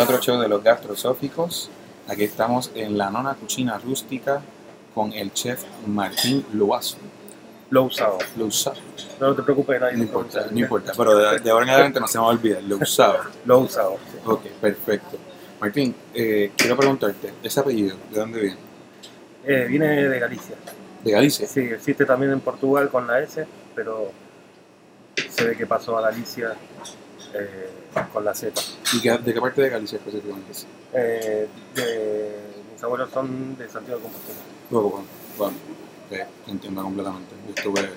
A otro show de los gastrosóficos. Aquí estamos en la nona cucina rústica con el chef Martín Loazo. Lo usado. Loazo. No te preocupes, nadie No importa, no importa, pero de, de ahora en adelante no se me va a olvidar. Loazo. Lo usado. sí. Ok, perfecto. Martín, eh, quiero preguntarte, ¿ese apellido de dónde viene? Eh, viene de Galicia. ¿De Galicia? Sí, existe también en Portugal con la S, pero se ve que pasó a Galicia eh, con la Z. ¿Y qué- de qué parte de Galicia específicamente? Eh, de- mis abuelos son de Santiago de Compostela. Luego, bueno, bueno, eh, te entiendo completamente. Yo estuve,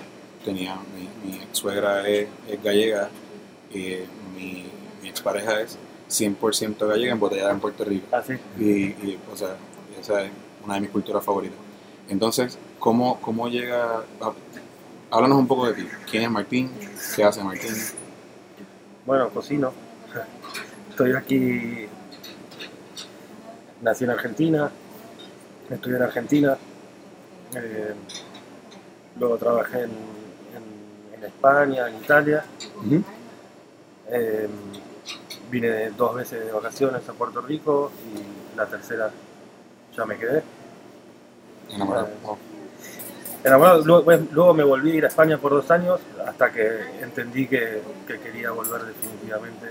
tenía, mi, mi ex suegra es, es gallega y mi, mi expareja es 100% gallega embotellada en Puerto Rico. Así. Y, y, o sea, esa es una de mis culturas favoritas. Entonces, ¿cómo, cómo llega? a- háblanos un poco de ti. ¿Quién es Martín? ¿Qué hace Martín? Bueno, cocino. Estoy aquí. Nací en Argentina. Estudié en Argentina. eh, luego trabajé en, en- en España, en Italia. Eh, vine dos veces de vacaciones a Puerto Rico y la tercera ya me quedé. Enamorado. Eh, Oh, Enamorado, luego, me volví a ir a España por dos años hasta que entendí que, que quería volver definitivamente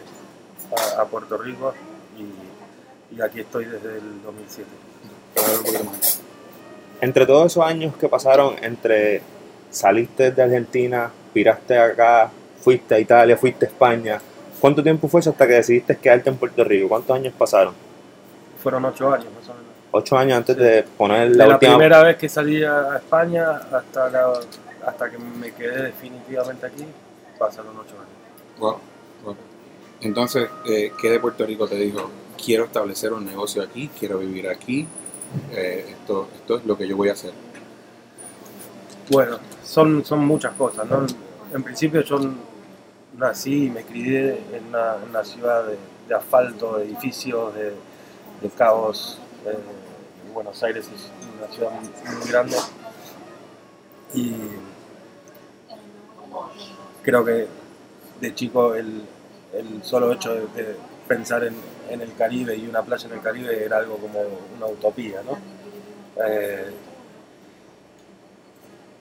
a, a Puerto Rico y, y aquí estoy desde el 2007. hablar un poquito más. Entre todos esos años que pasaron entre saliste de Argentina, viraste acá, fuiste a Italia, fuiste a España, ¿cuánto tiempo fue eso hasta que decidiste quedarte en Puerto Rico? ¿Cuántos años pasaron? Fueron ocho años más o menos. Ocho años antes de poner De la, la última... primera vez que salí a España hasta, la- hasta que me quedé definitivamente aquí, pasaron ocho años. Wow, wow. Entonces, eh, ¿qué de Puerto Rico te dijo? Quiero establecer un negocio aquí, quiero vivir aquí, eh, esto, esto es lo que yo voy a hacer. Bueno, son, son muchas cosas, ¿no? En principio yo nací y me crié en una, ciudad de, asfalto, de edificios, de, de caos. eh, Buenos Aires es una ciudad muy grande. Y creo que de chico el, el solo hecho de, pensar en, el Caribe y una playa en el Caribe era algo como una utopía, ¿no? Eh,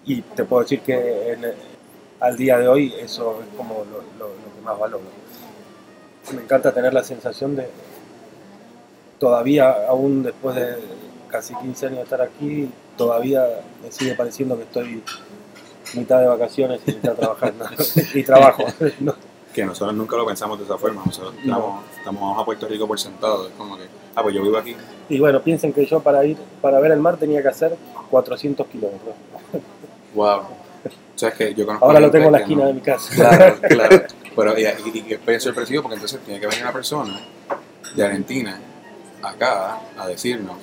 y te puedo decir que en- al día de hoy eso es como lo que más valoro. Me encanta tener la sensación de, todavía, aún después de casi 15 años de estar aquí, todavía me sigue pareciendo que estoy mitad de vacaciones y mitad trabajando. y trabajo. ¿no? Que nosotros nunca lo pensamos de esa forma, nosotros No. estamos, estamos a Puerto Rico por sentado, es como que, ah, pues yo vivo aquí. Y bueno, piensen que yo para ir, para ver el mar tenía que hacer 400 kilómetros. Wow. O sea, es que yo conozco Ahora lo tengo en la esquina no- de mi casa. Claro, claro. Pero y, y, y que es sorpresivo porque entonces tiene que venir una persona de Argentina acá a decirnos,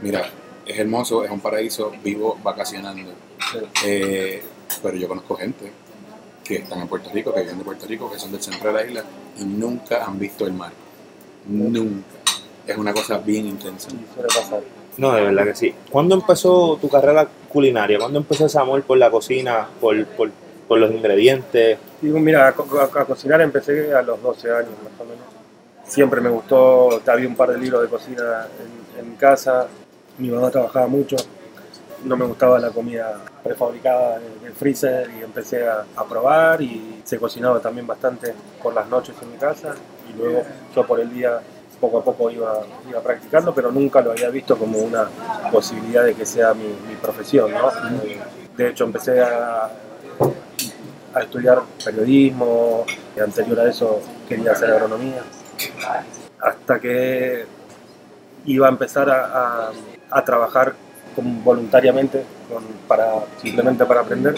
mira, es hermoso, es un paraíso, vivo vacacionando. Eh, pero yo conozco gente que están en Puerto Rico, que viven de Puerto Rico, que son del centro de la isla y nunca han visto el mar. Nunca. Es una cosa bien intensa. Y suele pasar. No, de verdad que sí. ¿Cuándo empezó tu carrera culinaria? ¿Cuándo empezó ese amor por la cocina, por, por, por los ingredientes? Digo, mira, a, a- a cocinar empecé a los 12 años más o menos. Siempre me gustó, había un par de libros de cocina en, en casa. Mi mamá trabajaba mucho. No me gustaba la comida prefabricada en el freezer y empecé a, a probar y se cocinaba también bastante por las noches en mi casa y luego yo por el día poco a poco iba, iba practicando, pero nunca lo había visto como una posibilidad de que sea mi, mi profesión. ¿no? De hecho empecé a, a estudiar periodismo, y anterior a eso quería hacer agronomía, hasta que iba a empezar a, a- a trabajar como voluntariamente con- para, simplemente para aprender.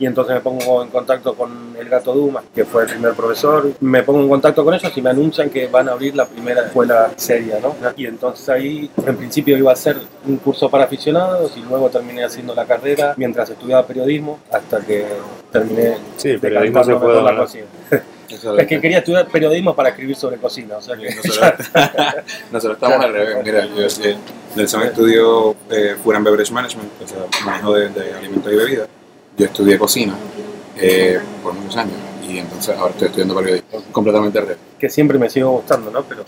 Y entonces me pongo en contacto con el gato Dumas, que fue el primer profesor. Me pongo en contacto con ellos y me anuncian que van a abrir la primera escuela seria, ¿no? Y entonces ahí, en principio, iba a hacer un curso para aficionados y luego terminé haciendo la carrera mientras estudiaba periodismo hasta que terminé Sí, periodismo se por la. Es que quería estudiar periodismo para escribir sobre cocina, o sea que Nosotros, nosotros estamos al revés. Mira, yo, eh, Nelson estudió eh, Food and Beverage Management, o sea, manejo de, de alimentos y bebidas. Yo estudié cocina eh, por muchos años y entonces ahora estoy estudiando periodismo. Completamente al revés. que siempre me sigo gustando, ¿no? Pero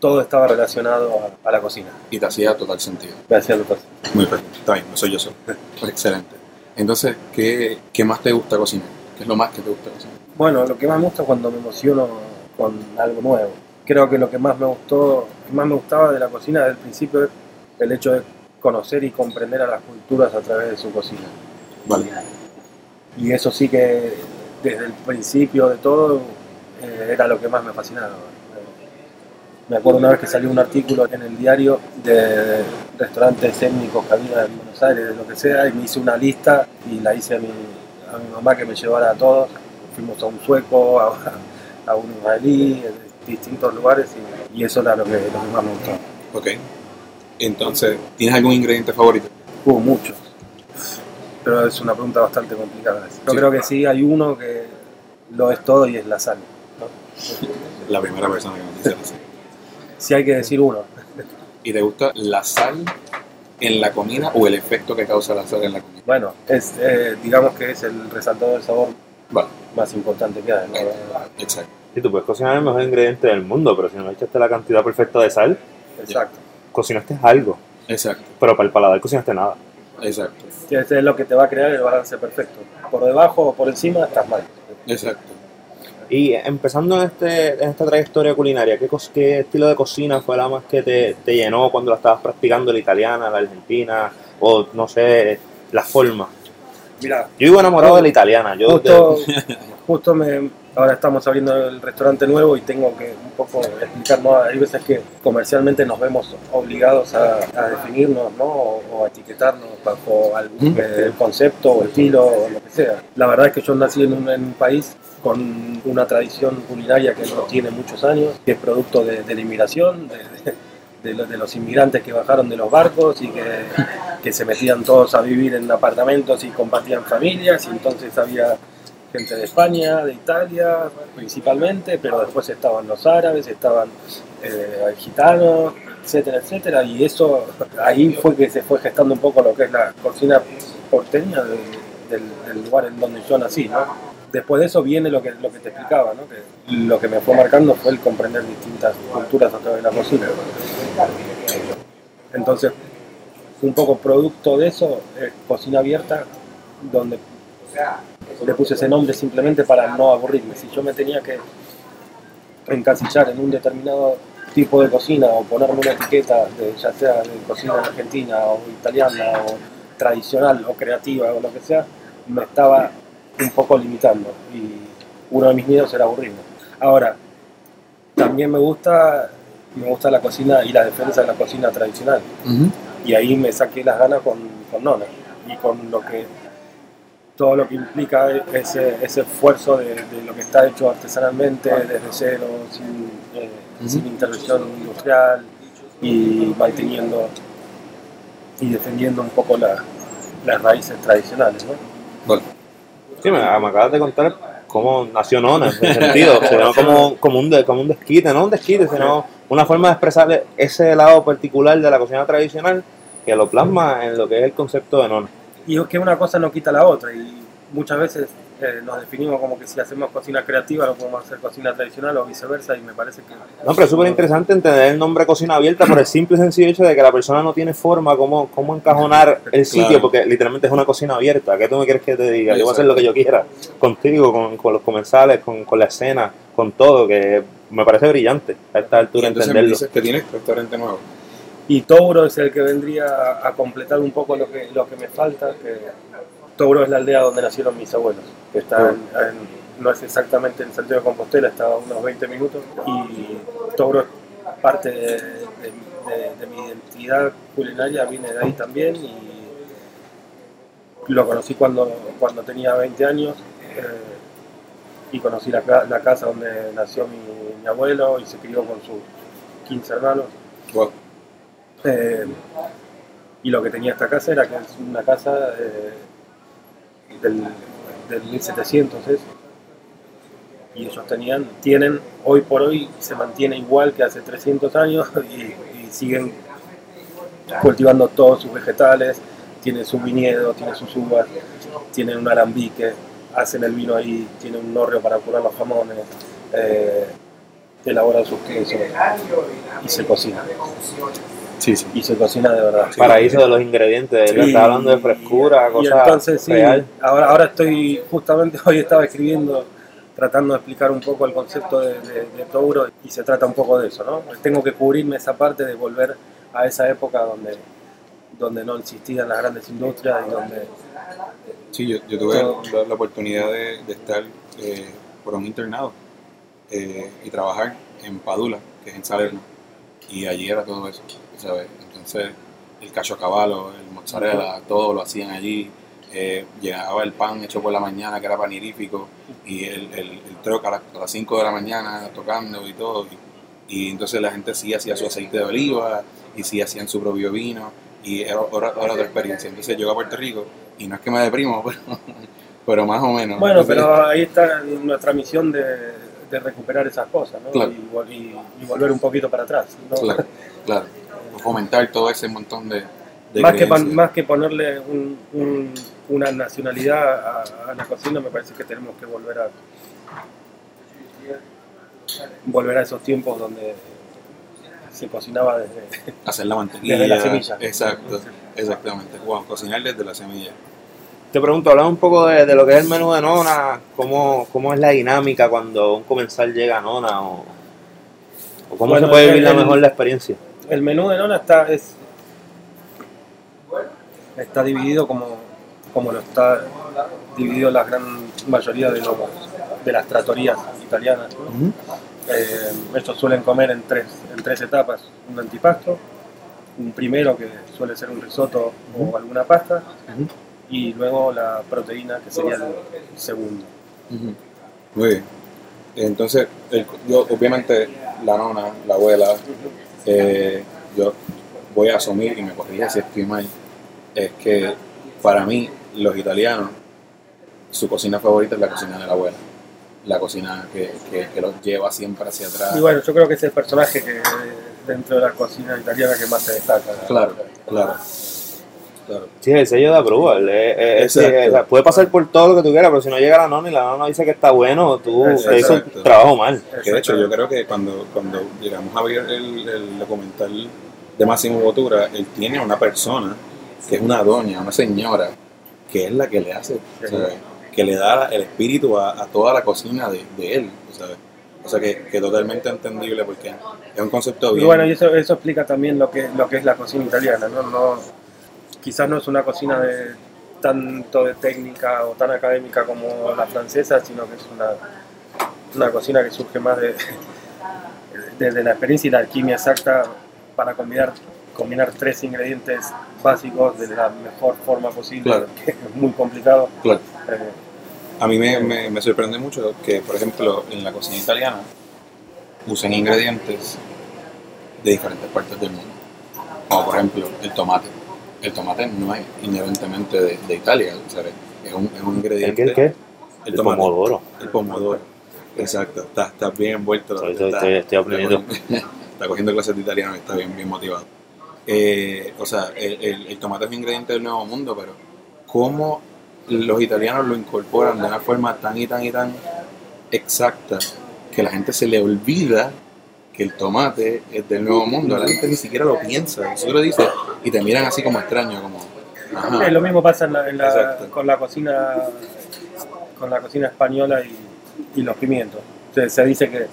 todo estaba relacionado a, a la cocina. Y te hacía total sentido. Me hacía lo fácil. Muy perfecto. Está bien, no soy yo solo. Excelente. Entonces, ¿qué, ¿qué más te gusta cocinar? ¿Qué es lo más que te gusta cocinar? Bueno, lo que más me gusta es cuando me emociono con algo nuevo. Creo que lo que más me gustó, que más me gustaba de la cocina desde el principio es el hecho de conocer y comprender a las culturas a través de su cocina. Vale. Y eso sí que desde el principio de todo eh, era lo que más me fascinaba. Me acuerdo una vez que salió un artículo en el diario de restaurantes técnicos que había en Buenos Aires, de lo que sea, y me hice una lista y la hice a mi, a mi mamá que me llevara a todos. Fuimos a un sueco, a, a un israelí, en distintos lugares, y, y eso era lo que, lo que más me gustó. Ok. Entonces, ¿tienes algún ingrediente favorito? Hubo muchos, pero es una pregunta bastante complicada. Yo Sí. creo que sí hay uno que lo es todo y es la sal. ¿no? La primera persona que me dice eso. Si hay que decir uno. ¿Y te gusta la sal en la comida o el efecto que causa la sal en la comida? Bueno, es, eh, digamos que es el resaltador del sabor Vale, más importante que hay. ¿no? exacto. Y tú puedes cocinar el mejor ingrediente del mundo, pero si no le echaste la cantidad perfecta de sal, Exacto. cocinaste algo. Exacto, Pero para el paladar cocinaste nada. exacto, Que ese es lo que te va a crear el balance perfecto. Por debajo o por encima estás mal. exacto. Y empezando en, este, en esta trayectoria culinaria, ¿qué, qué estilo de cocina fue la más que te, te llenó cuando la estabas practicando, la italiana, la argentina, o no sé, la forma? Mira, Yo vivo enamorado de la italiana. Yo justo, justo me, ahora estamos abriendo el restaurante nuevo y tengo que un poco explicar, ¿no? Hay veces que comercialmente nos vemos obligados a, a definirnos, ¿no? O, o a etiquetarnos bajo algún eh, concepto o estilo o lo que sea. La verdad es que yo nací en un, en un país con una tradición culinaria que no tiene muchos años, que es producto de, de la inmigración, de, de- de los, de los inmigrantes que bajaron de los barcos y que, que se metían todos a vivir en apartamentos y compartían familias y entonces había gente de España, de Italia principalmente, pero después estaban los árabes, estaban eh, gitanos, etcétera, etcétera, y eso ahí fue que se fue gestando un poco lo que es la cocina porteña de- del, del lugar en donde yo nací, ¿no? Después de eso viene lo que, lo que te explicaba, ¿no? Que lo que me fue marcando fue el comprender distintas culturas a través de la cocina. Entonces, un poco producto de eso, es cocina abierta, donde le puse ese nombre simplemente para no aburrirme. Si yo me tenía que encasillar en un determinado tipo de cocina o ponerme una etiqueta, de, ya sea de cocina argentina o italiana o tradicional o creativa o lo que sea, me estaba un poco limitando y uno de mis miedos era aburrirme. Ahora, también me gusta, me gusta la cocina y la defensa de la cocina tradicional y ahí me saqué las ganas con, con Nona y con lo que todo lo que implica ese, ese esfuerzo de, de lo que está hecho artesanalmente desde cero, sin, eh, sin intervención industrial y manteniendo y defendiendo un poco la- las raíces tradicionales. ¿no? Sí, me, me acabas de contar cómo nació Nona, en ese sentido, sino como, como, un de- como un desquite, no un desquite, sino una forma de expresar ese lado particular de la cocina tradicional que lo plasma en lo que es el concepto de Nona. Y es que una cosa no quita la otra y muchas veces eh, nos definimos como que si hacemos cocina creativa no podemos hacer cocina tradicional o viceversa y me parece que... No, pero es súper interesante entender el nombre cocina abierta por el simple y sencillo hecho de que la persona no tiene forma cómo, cómo encajonar el sitio, Claro. porque literalmente es una cocina abierta. ¿Qué tú me quieres que te diga? Yo voy a hacer lo que yo quiera, contigo, con, con los comensales, con, con la escena, con todo, que me parece brillante a esta Y altura entonces me entenderlo. dices que tienes restaurante nuevo. Y Touro es el que vendría a, a completar un poco lo que, lo que me falta. Que Touro es la aldea donde nacieron mis abuelos, que está en- en- no es exactamente en Santiago de Compostela, está a unos 20 minutos. Y Touro es parte de, de- de- de mi identidad culinaria, viene de ahí también. Y lo conocí cuando, cuando tenía 20 años. eh, y conocí la, la casa donde nació mi, mi abuelo y se crió con sus 15 hermanos. Wow. Eh, y lo que tenía esta casa era que es una casa eh, del, del 1700 es. y ellos tenían, tienen, hoy por hoy se mantiene igual que hace 300 años y, siguen cultivando todos sus vegetales, tienen su viñedo, tienen sus uvas, tienen un alambique, hacen el vino ahí, tienen un horrio para curar los jamones. eh, elabora sus quesos y se cocina. Sí, sí. Y se cocina de verdad. Paraíso de los ingredientes, Sí. está hablando de frescura, Y cosas entonces sí, real. ahora, ahora estoy, justamente hoy estaba escribiendo, tratando de explicar un poco el concepto de, de, de Touro y se trata un poco de eso, ¿no? Tengo que cubrirme esa parte de volver a esa época donde, donde no existían las grandes industrias y donde... Sí, yo, yo tuve la, la oportunidad de, de estar eh, por un internado eh, y trabajar en Padula, que es en Salerno, y allí era todo eso, ¿sabes? Entonces, el cacho caballo, el mozzarella, todo lo hacían allí. eh, llegaba el pan hecho por la mañana, que era panirífico, y el, el, el truck a, las- a las 5 de la mañana tocando y todo. Y, y entonces la gente sí hacía su aceite de oliva, y sí hacían su propio vino, y era, era- era otra experiencia. Entonces llego a Puerto Rico, y no es que me deprimo, pero, pero más o menos. Bueno, Entonces, pero ahí está nuestra misión de, de recuperar esas cosas, ¿no? Claro. Y, vol- y- y volver un poquito para atrás. ¿no? Claro, claro. Fomentar todo ese montón de, de más, que pon- más que ponerle un- un- una nacionalidad a, a la cocina, me parece que tenemos que volver a volver a esos tiempos donde se cocinaba desde Hacer la mantequilla. Desde la semilla. Exacto, exactamente. Wow, cocinar desde la semilla. Te pregunto, hablamos un poco de, de lo que es el menú de Nona, cómo, cómo es la dinámica cuando un comensal llega a Nona o, o cómo Bueno, se puede el- vivir la mejor la experiencia. El menú de nona está, es, está dividido como, como lo está dividido la gran mayoría de, los, de las tratorías italianas. ¿no? Eh, estos suelen comer en tres, en tres etapas. Un antipasto, un primero que suele ser un risotto o alguna pasta, Ujú. y luego la proteína que sería el segundo. Muy bien. Entonces, el- yo obviamente la nona, la abuela, eh, yo voy a asumir, y me corrige si estoy mal, es que para mí, los italianos, su cocina favorita es la cocina de la abuela. La cocina que, que, que los lleva siempre hacia atrás. Y bueno, yo creo que es el personaje que dentro de la cocina italiana que más se destaca. Claro, claro. Claro. Sí, el sello de approval. eh, eh, eh, o sea, puede pasar por todo lo que tú quieras, pero si no llega la nona y la nona dice que está bueno, tú Exacto. hizo el trabajo mal. Que de hecho yo creo que cuando, cuando llegamos a ver el, el documental de Máximo Botura, él tiene una persona que es una doña, una señora, que es la que le hace, que le da el espíritu a, a toda la cocina de, de él. ¿sabes? O sea que, que totalmente entendible porque es un concepto Y bien. bueno, y eso, eso explica también lo que, lo que es la cocina italiana, ¿no? no quizás no es una cocina de tanto de técnica o tan académica como la francesa, sino que es una, una cocina que surge más de, desde la experiencia y la alquimia exacta para combinar, combinar tres ingredientes básicos de la mejor forma posible, Claro. que es muy complicado. Claro. Eh, A mí me, me- me sorprende mucho que, por ejemplo, en la cocina italiana usen ingredientes de diferentes partes del mundo. Como por ejemplo el tomate. El tomate no es inherentemente de, de Italia, ¿sabes? Es un, es un ¿El ingrediente. qué? ¿El qué? El tomate. pomodoro. El pomodoro. Exacto. Estás está bien envuelto. Estoy- está- estoy- estoy aprendiendo. Está cogiendo clases de italiano y está bien, bien motivado. Eh, o sea, el, el- el tomate es un ingrediente del nuevo mundo, pero ¿cómo los italianos lo incorporan de una forma tan y tan y tan exacta que la gente se le olvida que el tomate es del nuevo mundo? La gente ni siquiera lo piensa. Tú lo dices y te miran así como extraño, como... Ajá. Lo mismo pasa en la- en la- con la cocina con la cocina española y, y los pimientos. Se, se dice que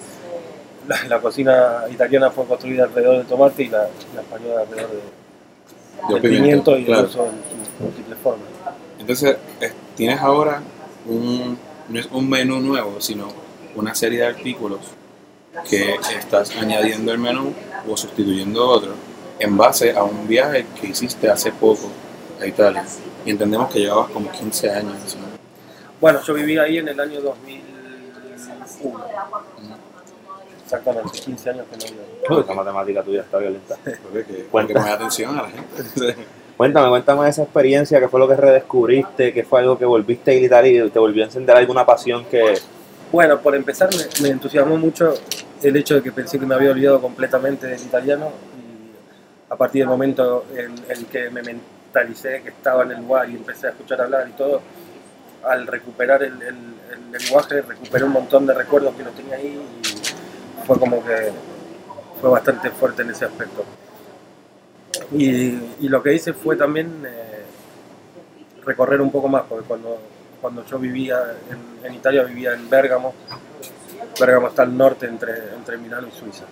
la, la cocina italiana fue construida alrededor del tomate y la, la española alrededor de- Del pimiento, y claro. el uso en múltiples formas. Entonces, es- tienes ahora un, no es un menú nuevo, sino una serie de artículos que estás añadiendo al menú o sustituyendo otro en base a un viaje que hiciste hace poco a Italia. Y entendemos que llevabas como 15 años. ¿no? Bueno, yo viví ahí en el año 2001. Exactamente, 15 años que no vivo. Esa matemática tuya está violenta. Porque que poner atención a la gente. Cuéntame, cuéntame esa experiencia, qué fue lo que redescubriste, qué fue algo que volviste a gritar y te volvió a encender alguna pasión que... Bueno, por empezar me, me entusiasmó mucho el hecho de que pensé que me había olvidado completamente del italiano y a partir del momento en el que me mentalicé que estaba en el lugar y empecé a escuchar hablar y todo, al recuperar el, lenguaje recuperé un montón de recuerdos que no tenía ahí y fue como que fue bastante fuerte en ese aspecto. Y, y lo que hice fue también eh, recorrer un poco más, porque cuando, cuando yo vivía en, en Italia vivía en Bérgamo, Bérgamo está al norte entre, entre Milano y Suiza.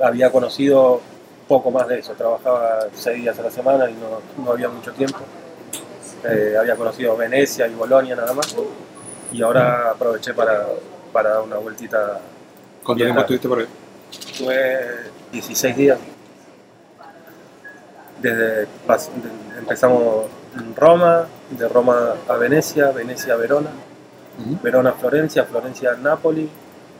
Había conocido poco más de eso, trabajaba seis días a la semana y no, no había mucho tiempo. Eh, había conocido Venecia y Bolonia nada más y ahora aproveché para, para dar una vueltita. ¿Cuánto tiempo estuviste por ahí? Tuve 16 días. Desde empezamos en Roma, de Roma a Venecia, Venecia a Verona, Verona Florencia, Florencia a Nápoli,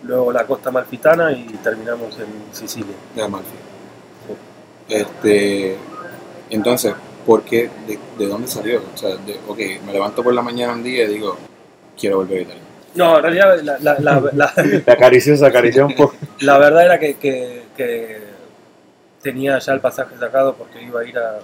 luego la costa malfitana y terminamos en Sicilia. De Amalfi. Este, entonces, ¿por qué? De, de dónde salió? O sea, de, ok, me levanto por la mañana un día y digo, quiero volver a Italia. No, en realidad la, la- la- la- Te acarició, se acarició un poco. la verdad era que, que- que tenía ya el pasaje sacado porque iba a ir a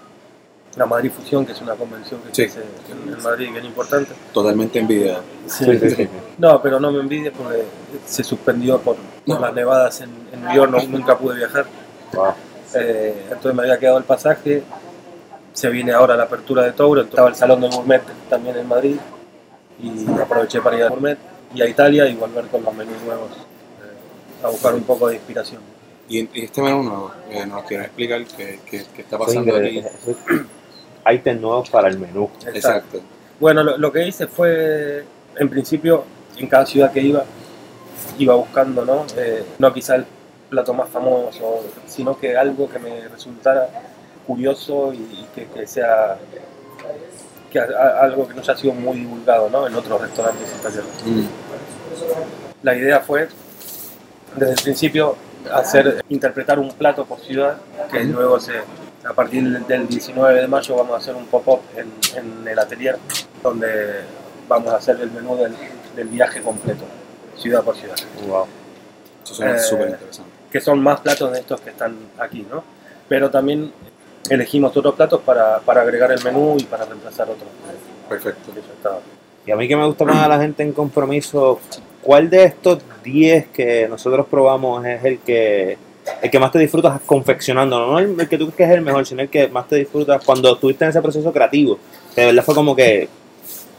la Madrid Fusión, que es una convención que Sí. se hace en, Madrid bien importante. Totalmente envidiado. Sí, sí, sí. No, pero no me envidies porque se suspendió por, por No. las nevadas en, en no- nunca pude viajar. Wow. Eh, entonces me había quedado el pasaje. Se viene ahora la apertura de Touro, estaba el Salón de Gourmet también en Madrid y aproveché para ir a Gourmet y a Italia y volver con los menús nuevos eh, a buscar un poco de inspiración. Y, y este menú nuevo, eh, ¿nos quieres explicar qué, qué- qué está pasando aquí? Ítems nuevos para el menú. Exacto. Bueno, lo, lo que hice fue, en principio, en cada ciudad que iba, iba buscando, ¿no? Eh, no quizá el plato más famoso, sino que algo que me resultara curioso y, y que, que sea que a- a- algo que no haya sido muy divulgado, ¿no? En otros restaurantes italianos. Mm. La idea fue, desde el principio, hacer interpretar un plato por ciudad, que luego se, a partir del- del 19 de mayo vamos a hacer un pop-up en, en el atelier, donde vamos a hacer el menú del, del viaje completo, ciudad por ciudad. Wow. Eso suena Eh, súper interesante. Que son más platos de estos que están aquí, ¿no? Pero también elegimos otros platos para, para agregar el menú y para reemplazar otros Perfecto. Y a mí que me gusta más a la gente en compromiso, ¿cuál de estos 10 que nosotros probamos es el que el que más te disfrutas confeccionando? No el, el que tú crees que es el mejor, sino el que más te disfrutas cuando estuviste en ese proceso creativo. Que de verdad fue como que,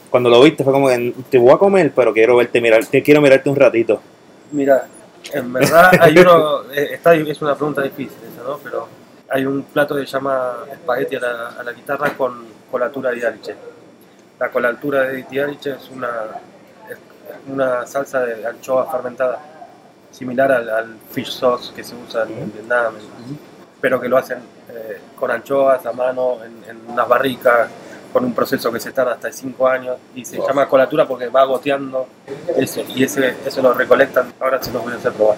cuando lo viste, fue como que te voy a comer, pero quiero verte mirar, te quiero mirarte un ratito. Mira, en verdad hay uno, eh, está, es una pregunta difícil esa, ¿no? Pero hay un plato que se llama espagueti a la, a la guitarra con colatura di arice. La colatura de di arice es una, es una salsa de anchoa fermentada, similar al, al fish sauce que se usa en, en Vietnam, pero que lo hacen eh, con anchoas a mano en, en unas barricas, con un proceso que se tarda hasta 5 años y se llama colatura porque va goteando eso y ese, eso lo recolectan. Ahora se los voy a hacer probar.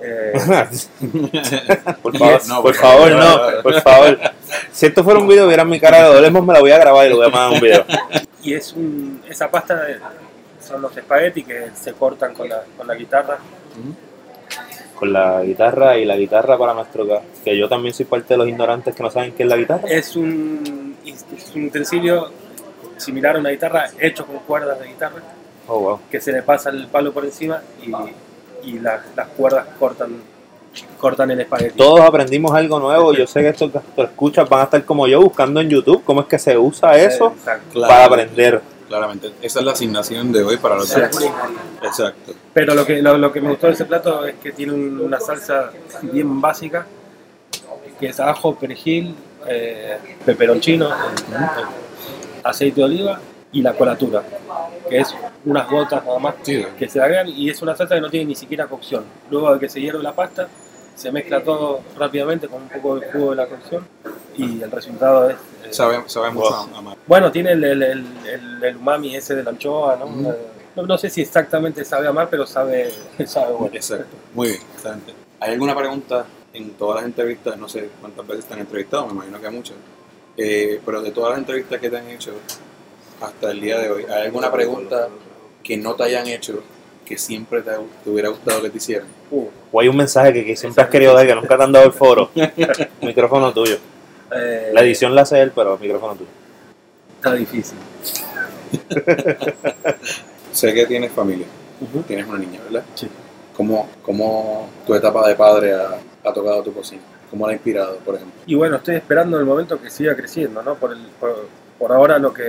Eh, por favor, No, por favor, no, por favor. Si esto fuera un video, vieran mi cara de dolemos, me la voy a grabar y lo voy a mandar un video. y es un, esa pasta de- son los espaguetis que se cortan con la, con la guitarra. Con la guitarra y la guitarra para nuestro ca- que yo también soy parte de los ignorantes que no saben qué es la guitarra. Es un, es un utensilio similar a una guitarra hecho con cuerdas de guitarra Oh, wow. que se le pasa el palo por encima y, y la- las cuerdas cortan, cortan el espagueti. Todos aprendimos algo nuevo. Yo sé que estos que escuchas van a estar como yo buscando en YouTube cómo es que se usa eso Exacto. Claro. para aprender. Claramente. Esa es la asignación de hoy para los dos. Exacto. Pero lo que, lo, lo que me gustó de ese plato es que tiene un- una salsa bien básica, que es ajo, perejil, eh, peperoncino, eh, aceite de oliva y la colatura, que es unas gotas nada más Sí, que se agregan y es una salsa que no tiene ni siquiera cocción. Luego de que se hierve la pasta, se mezcla todo rápidamente con un poco de jugo de la cocción y el resultado es... eh, sabe, sabe mucho Wow. a, a mar. bueno, tiene el, el, el, el- el umami ese de la anchoa, ¿no? Eh, no, no sé si exactamente sabe a mar, pero sabe, sabe bueno. Exacto. Muy bien, excelente. ¿Hay alguna pregunta en todas las entrevistas? No sé cuántas veces te han entrevistado, me imagino que muchas. Eh, pero de todas las entrevistas que te han hecho hasta el día de hoy, ¿hay alguna pregunta que no te hayan hecho que siempre te, te hubiera gustado que te hicieran? Uh, O hay un mensaje que, que siempre has querido dar que nunca te han dado el foro. micrófono tuyo. Eh, La edición la hace él, pero micrófono tuyo. está difícil. Sé que tienes familia, Ujú. tienes una niña, ¿verdad? Sí. ¿cómo, cómo tu etapa de padre ha, ha tocado tu cocina? ¿Cómo la ha inspirado, por ejemplo? Y bueno, estoy esperando el momento que siga creciendo, ¿no? Por, el, por, por ahora lo que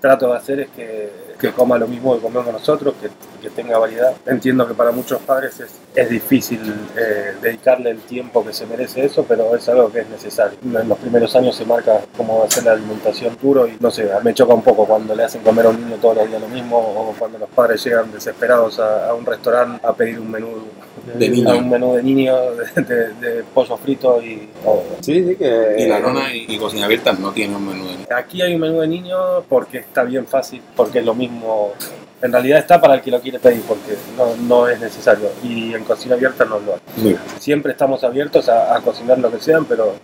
trato de hacer es que, que coma lo mismo que comemos nosotros, que, que tenga variedad. Entiendo que para muchos padres es, es difícil eh, dedicarle el tiempo que se merece eso, pero es algo que es necesario. En los primeros años se marca cómo va a ser la alimentación duro y no sé, me choca un poco cuando le hacen comer a un niño todos los días lo mismo o cuando los padres llegan desesperados a, a un restaurante a pedir un menú De niño. a un menú de niño de, de- de pollo frito y Sí, sí, que... Y la nona y, y cocina abierta no tiene un menú de niño. Aquí hay un menú de niño porque está bien fácil, porque es lo mismo. En realidad está para el que lo quiere pedir, porque no, no es necesario. Y en cocina abierta no lo hay. Bien. Siempre estamos abiertos a, a cocinar lo que sean, pero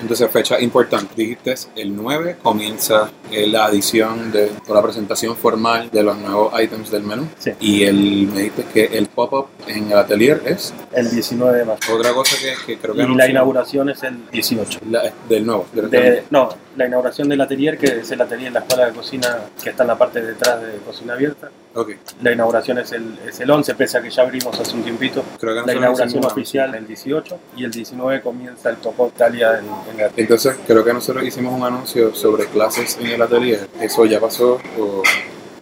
Entonces, fecha importante. Dijiste el 9 comienza eh, la adición de o la presentación formal de los nuevos items del menú. Sí. Y el, me dijiste que el pop-up en el atelier es el 19 de marzo. otra cosa que, que creo que Y la inauguración es el 18. La- del nuevo. De, no, la inauguración del atelier, que es el atelier en la escuela de cocina que está en la parte de detrás de cocina abierta. Ok. La inauguración es el, es el 11, pese a que ya abrimos hace un tiempito. Creo que La inauguración hicimos- oficial el 18 y el 19 comienza el Pop Italia en, en el Entonces, creo que nosotros hicimos un anuncio sobre clases en el atelier. ¿Eso ya pasó? O...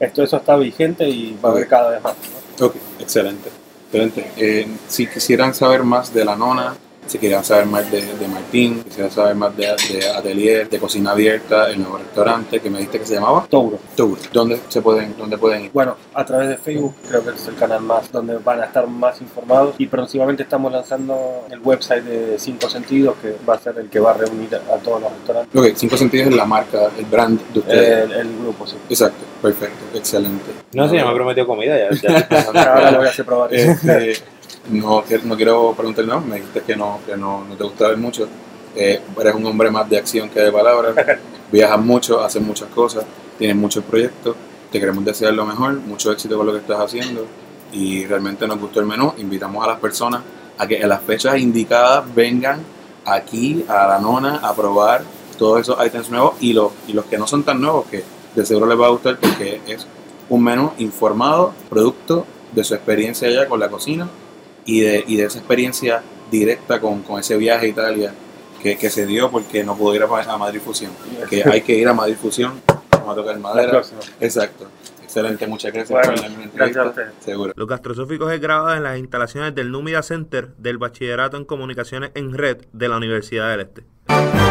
Esto eso está vigente y va a haber cada vez más. ¿no? Ok, excelente. excelente. Eh, si quisieran saber más de la nona, si quisieran saber más de, de Martín, quisieran saber más de, de Atelier, de Cocina Abierta, el nuevo restaurante que me dijiste que se llamaba Touro. Tour. ¿Dónde se pueden, dónde pueden ir? Bueno, a través de Facebook creo que es el canal más donde van a estar más informados y próximamente estamos lanzando el website de Cinco Sentidos que va a ser el que va a reunir a todos los restaurantes. Ok, Cinco Sentidos es la marca, el brand de ustedes. El, el grupo, sí. Exacto, perfecto, excelente. No sé, ya me prometió comida, ya, ya. Ahora lo voy a hacer probar. Este, no, no quiero preguntar no, me dijiste que no, que no, no te gusta ver mucho. Eh, eres un hombre más de acción que de palabras. Viajas mucho, haces muchas cosas, tienes muchos proyectos. Te queremos desear lo mejor, mucho éxito con lo que estás haciendo. Y realmente nos gustó el menú. Invitamos a las personas a que en las fechas indicadas vengan aquí a la nona a probar todos esos items nuevos y los, y los que no son tan nuevos, que de seguro les va a gustar porque es un menú informado, producto de su experiencia allá con la cocina y de, y de esa experiencia directa con, con ese viaje a Italia que, que se dio porque no pudo ir a, a Madrid Fusión. Que hay que ir a Madrid Fusión, vamos a tocar La madera. Exacto. Excelente, muchas gracias Bueno, por darme una gracias a entrevista. Seguro. Los Gastrosóficos es grabado en las instalaciones del Númida Center del Bachillerato en Comunicaciones en Red de la Universidad del Este.